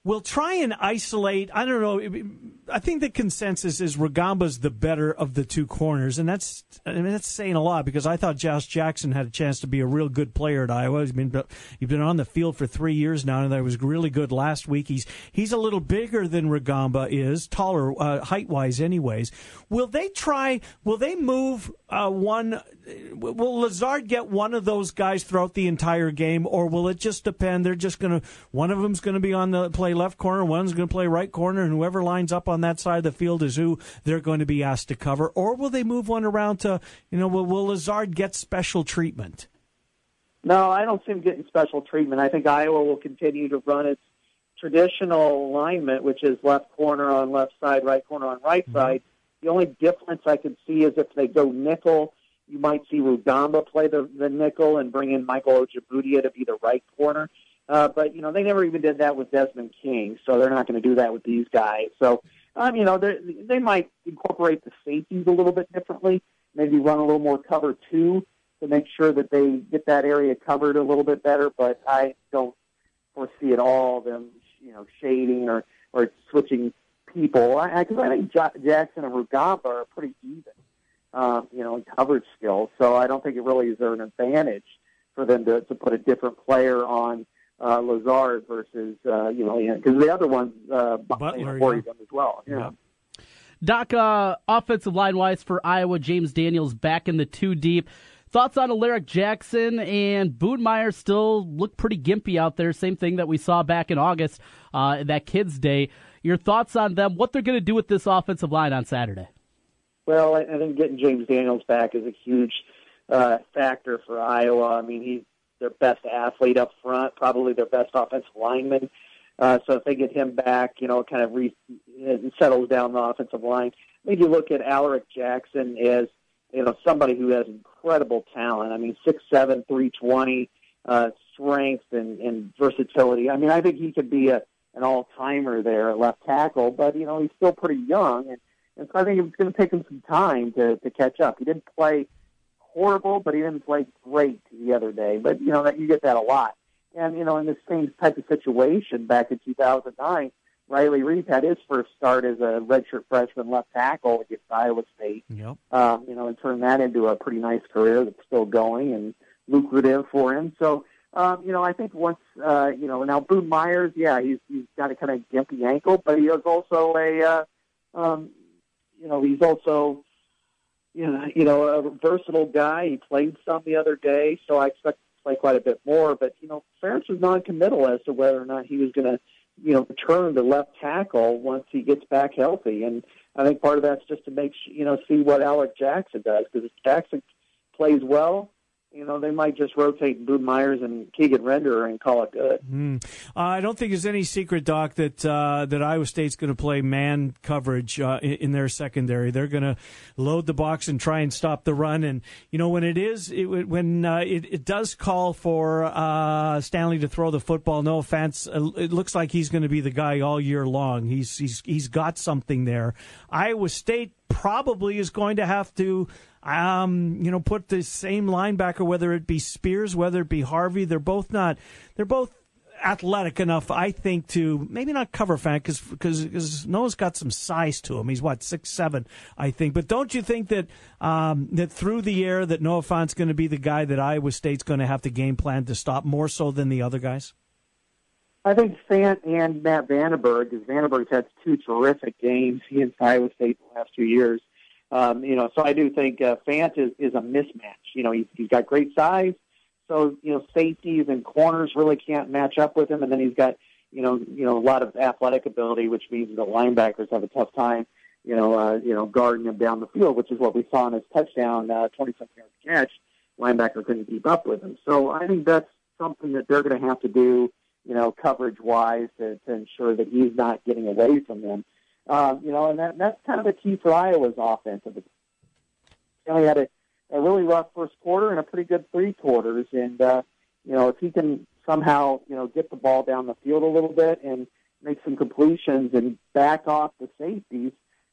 will try and isolate. I don't know. I think the consensus is Rugamba's the better of the two corners, and that's I mean that's saying a lot because I thought Josh Jackson had a chance to be a real good player at Iowa. He's been he's been on the field for three years now, and that was really good last week. He's he's a little bigger than Rugamba is, taller uh, height wise, anyways. Will they try? Will they move uh, one? Will Lazard get one of those guys throughout the entire game, or will it just depend? They're just going to one of them's going to be on the play left corner, one's going to play right corner, and whoever lines up on that side of the field is who they're going to be asked to cover? Or will they move one around to, you know, will, will Lazard get special treatment? No, I don't see him getting special treatment. I think Iowa will continue to run its traditional alignment, which is left corner on left side, right corner on right mm-hmm. side. The only difference I could see is if they go nickel, you might see Rugamba play the, the nickel and bring in Michael Ojemudia to be the right corner. Uh, but you know, they never even did that with Desmond King, so they're not going to do that with these guys. So, um, you know, they might incorporate the safeties a little bit differently. Maybe run a little more cover two to make sure that they get that area covered a little bit better. But I don't foresee at all them, you know, shading or or switching people. I because I, I think Jackson and Rugamba are pretty even, um, you know, in coverage skills. So I don't think it really is an advantage for them to to put a different player on uh, Lazard versus uh, you know because the other ones uh, Butler yeah. them as well. Yeah. yeah. Doc, uh, offensive line wise for Iowa, James Daniels back in the two deep. Thoughts on Alaric Jackson and Boone Myers still look pretty gimpy out there. Same thing that we saw back in August, uh, that Kids Day. Your thoughts on them? What they're going to do with this offensive line on Saturday? Well, I think getting James Daniels back is a huge uh, factor for Iowa. I mean, he's their best athlete up front, probably their best offensive lineman. Uh, so if they get him back, you know, it kind of re- settles down the offensive line. I think you look at Alaric Jackson as, you know, somebody who has incredible talent. I mean, six seven, three twenty, uh, strength and, and versatility. I mean, I think he could be a an all timer there at left tackle, but you know, he's still pretty young, and, and so I think it's going to take him some time to to catch up. He didn't play horrible, but he didn't play great the other day. But you know that you get that a lot. And you know, in the same type of situation back in 2009, Riley Reiff had his first start as a redshirt freshman left tackle against Iowa State. Yep. Um, you know, and turned that into a pretty nice career that's still going and lucrative for him. So um, you know, I think once, uh, you know, now Boone Myers, yeah, he's he's got a kind of gimpy ankle, but he is also a, uh, um, you know, he's also, you know, you know, a versatile guy. He played some the other day, so I expect to play quite a bit more. But you know, Ferentz was non-committal as to whether or not he was going to, you know, return to left tackle once he gets back healthy, and I think part of that's just to make, you know, see what Alaric Jackson does because if Jackson plays well you know, they might just rotate Boone Myers and Keegan Render and call it good. Mm. Uh, I don't think there's any secret, Doc, that uh, that Iowa State's going to play man coverage uh, in, in, their secondary. They're going to load the box and try and stop the run. And you know, when it is, it, when uh, it, it, does call for uh, Stanley to throw the football, no offense, uh, it looks like he's going to be the guy all year long. He's he's he's got something there. Iowa State probably is going to have to um, you know, put the same linebacker, whether it be Spears, whether it be Harvey. They're both not. They're both athletic enough, I think, to maybe not cover Fant because because Noah's got some size to him. He's what six seven, I think. But don't you think that um, that through the air that Noah Fant's going to be the guy that Iowa State's going to have to game plan to stop more so than the other guys? I think Fant and Matt VandeBerg, because VandeBerg's had two terrific games against Iowa State the last two years. Um, you know, so I do think uh, Fant is, is a mismatch. You know, he's, he's got great size, so you know safeties and corners really can't match up with him, and then he's got you know you know a lot of athletic ability, which means the linebackers have a tough time. You know, uh, you know, guarding him down the field, which is what we saw in his touchdown, uh, twenty-something yard catch. Linebacker couldn't keep up with him, so I think that's something that they're going to have to do. You know, coverage wise, to, to ensure that he's not getting away from them. Um, you know, and that, that's kind of the key for Iowa's offense. They only had a, a really rough first quarter and a pretty good three quarters. And, uh, you know, if he can somehow, you know, get the ball down the field a little bit and make some completions and back off the safeties,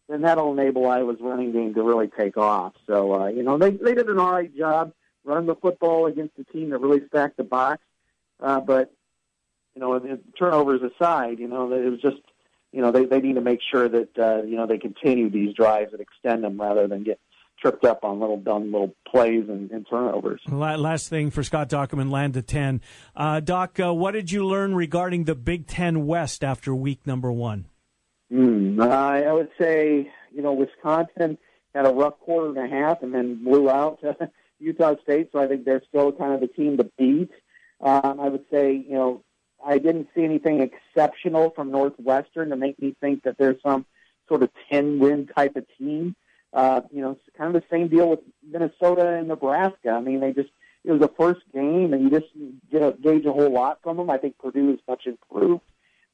then that'll enable Iowa's running game to really take off. So, uh, you know, they, they did an all right job running the football against a team that really stacked the box. Uh, but, you know, turnovers aside, you know, it was just you know, they, they need to make sure that, uh, you know, they continue these drives and extend them rather than get tripped up on little dumb little plays and, and turnovers. Last thing for Scott Dochterman, land to 10. Uh, Doc, uh, what did you learn regarding the Big Ten West after week number one? Mm, I would say, you know, Wisconsin had a rough quarter and a half and then blew out Utah State, so I think they're still kind of the team to beat. Um, I would say, you know, I didn't see anything exceptional from Northwestern to make me think that there's some sort of 10 win type of team. Uh, you know, it's kind of the same deal with Minnesota and Nebraska. I mean, they just, it was the first game and you just get a, gauge a whole lot from them. I think Purdue is much improved.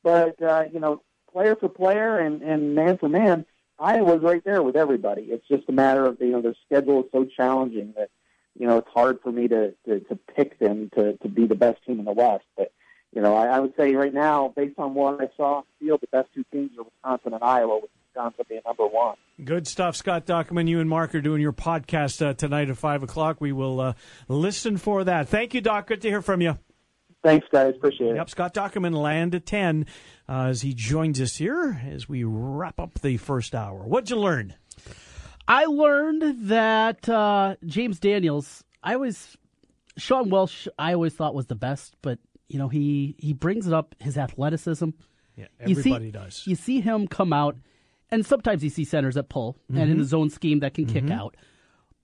But, uh, you know, player for player and, and man for man, Iowa's right there with everybody. It's just a matter of, you know, their schedule is so challenging that, you know, it's hard for me to, to, to pick them to, to be the best team in the West. But, you know, I, I would say right now, based on what I saw on the field, the best two teams are Wisconsin and Iowa, with Wisconsin being number one. Good stuff, Scott Dochterman. You and Mark are doing your podcast uh, tonight at 5 o'clock. We will uh, listen for that. Thank you, Doc. Good to hear from you. Thanks, guys. Appreciate it. Yep, Scott Dochterman, land at 10 uh, as he joins us here as we wrap up the first hour. What'd you learn? I learned that uh, James Daniels, I was, Sean Welsh, I always thought was the best, but you know, he he brings it up his athleticism. Yeah, everybody you see, does. You see him come out, and sometimes you see centers that pull, mm-hmm. and in the Mm-hmm. zone scheme that can kick Mhm. out.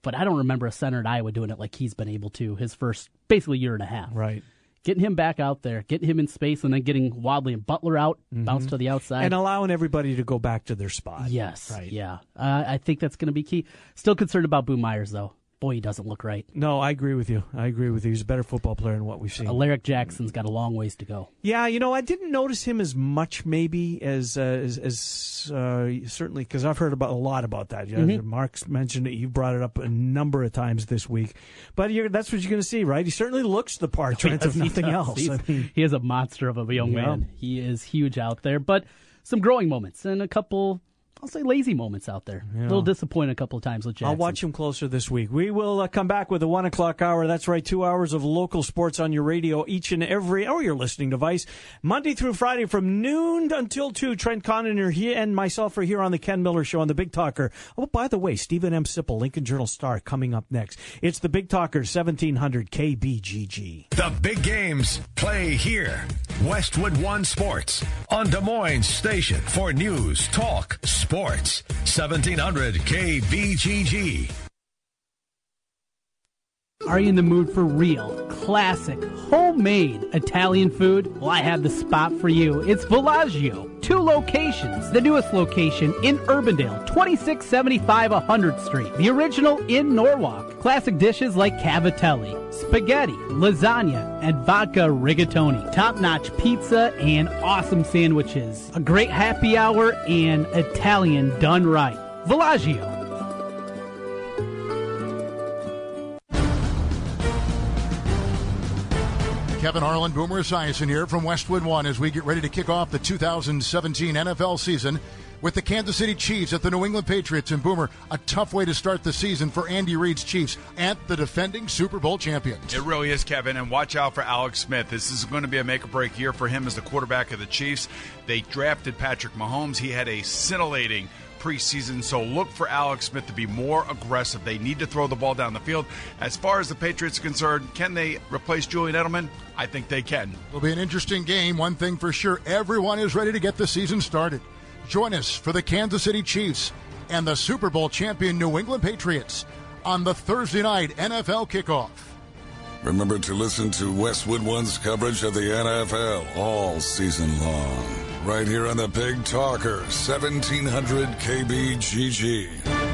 But I don't remember a center at Iowa doing it like he's been able to his first basically year and a half. Right. Getting him back out there, getting him in space, and then getting Wadley and Butler out, bounce Mhm. to the outside. And allowing everybody to go back to their spot. Yes. Right. Yeah. Uh, I think that's going to be key. Still concerned about Boone Myers, though. Boy, he doesn't look right. No, I agree with you. I agree with you. He's a better football player than what we've seen. Alaric Jackson's got a long ways to go. Yeah, you know, I didn't notice him as much, maybe as uh, as, as uh, certainly because I've heard about a lot about that. You know, Mhm. Mark's mentioned it. You brought it up a number of times this week, but you're, that's what you're going to see, right? He certainly looks the part, Trent, Yes, if nothing else. I mean, he is a monster of a young Yeah. man. He is huge out there, but some growing moments and a couple I'll say lazy moments out there. Yeah. A little disappointed a couple of times with Jackson. I'll watch him closer this week. We will uh, come back with a one o'clock hour. That's right, two hours of local sports on your radio each and every or your listening device, Monday through Friday from noon until two. Trent Condon here and myself are here on the Ken Miller Show on the Big Talker. Oh, by the way, Steven M. Sipple, Lincoln Journal Star, coming up next. It's the Big Talker, seventeen hundred KBGG. The big games play here. Westwood One Sports on Des Moines Station for news, talk, sports. 1700 KBGG. Are you in the mood for real, classic, homemade Italian food? Well, I have the spot for you. It's Villaggio. Two locations. The newest location in Urbandale, 2675 100th Street. The original in Norwalk. Classic dishes like cavatelli, spaghetti, lasagna, and vodka rigatoni. Top-notch pizza and awesome sandwiches. A great happy hour and Italian done right. Villaggio. Kevin Harlan, Boomer Esiason here from Westwood One as we get ready to kick off the 2017 NFL season with the Kansas City Chiefs at the New England Patriots. And Boomer, a tough way to start the season for Andy Reid's Chiefs and the defending Super Bowl champions. It really is, Kevin. And watch out for Alex Smith. This is going to be a make or break year for him as the quarterback of the Chiefs. They drafted Patrick Mahomes. He had a scintillating preseason, so look for Alex Smith to be more aggressive. They need to throw the ball down the field. As far as the Patriots are concerned, can they replace Julian Edelman? I think they can. It'll be an interesting game. One thing for sure, everyone is ready to get the season started. Join us for the Kansas City Chiefs and the Super Bowl champion New England Patriots on the Thursday night NFL kickoff. Remember to listen to Westwood One's coverage of the NFL all season long. Right here on the Big Talker, 1700 KBGG.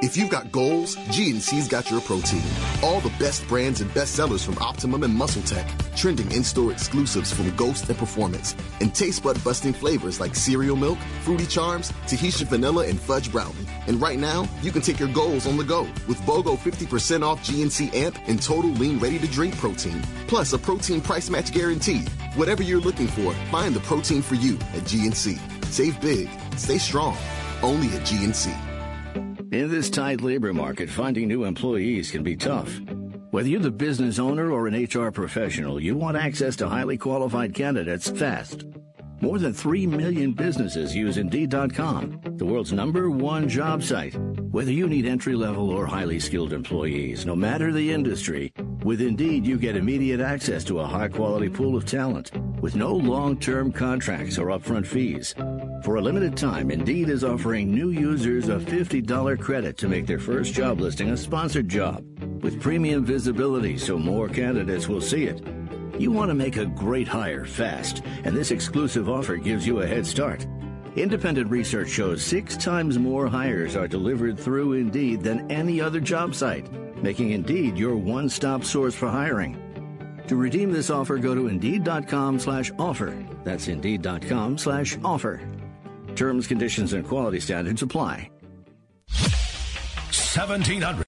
If you've got goals, GNC's got your protein. All the best brands and best sellers from Optimum and Muscle Tech. Trending in-store exclusives from Ghost and Performance. And taste bud busting flavors like cereal milk, fruity charms, Tahitian vanilla, and fudge brownie. And right now, you can take your goals on the go with BOGO 50% off GNC AMP and Total Lean Ready to Drink protein. Plus a protein price match guarantee. Whatever you're looking for, find the protein for you at GNC. Save big, stay strong. Only at GNC. In this tight labor market, finding new employees can be tough. Whether you're the business owner or an HR professional, you want access to highly qualified candidates fast. More than 3 million businesses use Indeed.com, the world's number one job site. Whether you need entry level or highly skilled employees, no matter the industry, with Indeed you get immediate access to a high quality pool of talent with no long term contracts or upfront fees. For a limited time, Indeed is offering new users a $50 credit to make their first job listing a sponsored job with premium visibility so more candidates will see it. You want to make a great hire fast, and this exclusive offer gives you a head start. Independent research shows six times more hires are delivered through Indeed than any other job site, making Indeed your one-stop source for hiring. To redeem this offer, go to Indeed.com slash offer. That's Indeed.com slash offer. Terms, conditions, and quality standards apply. 1700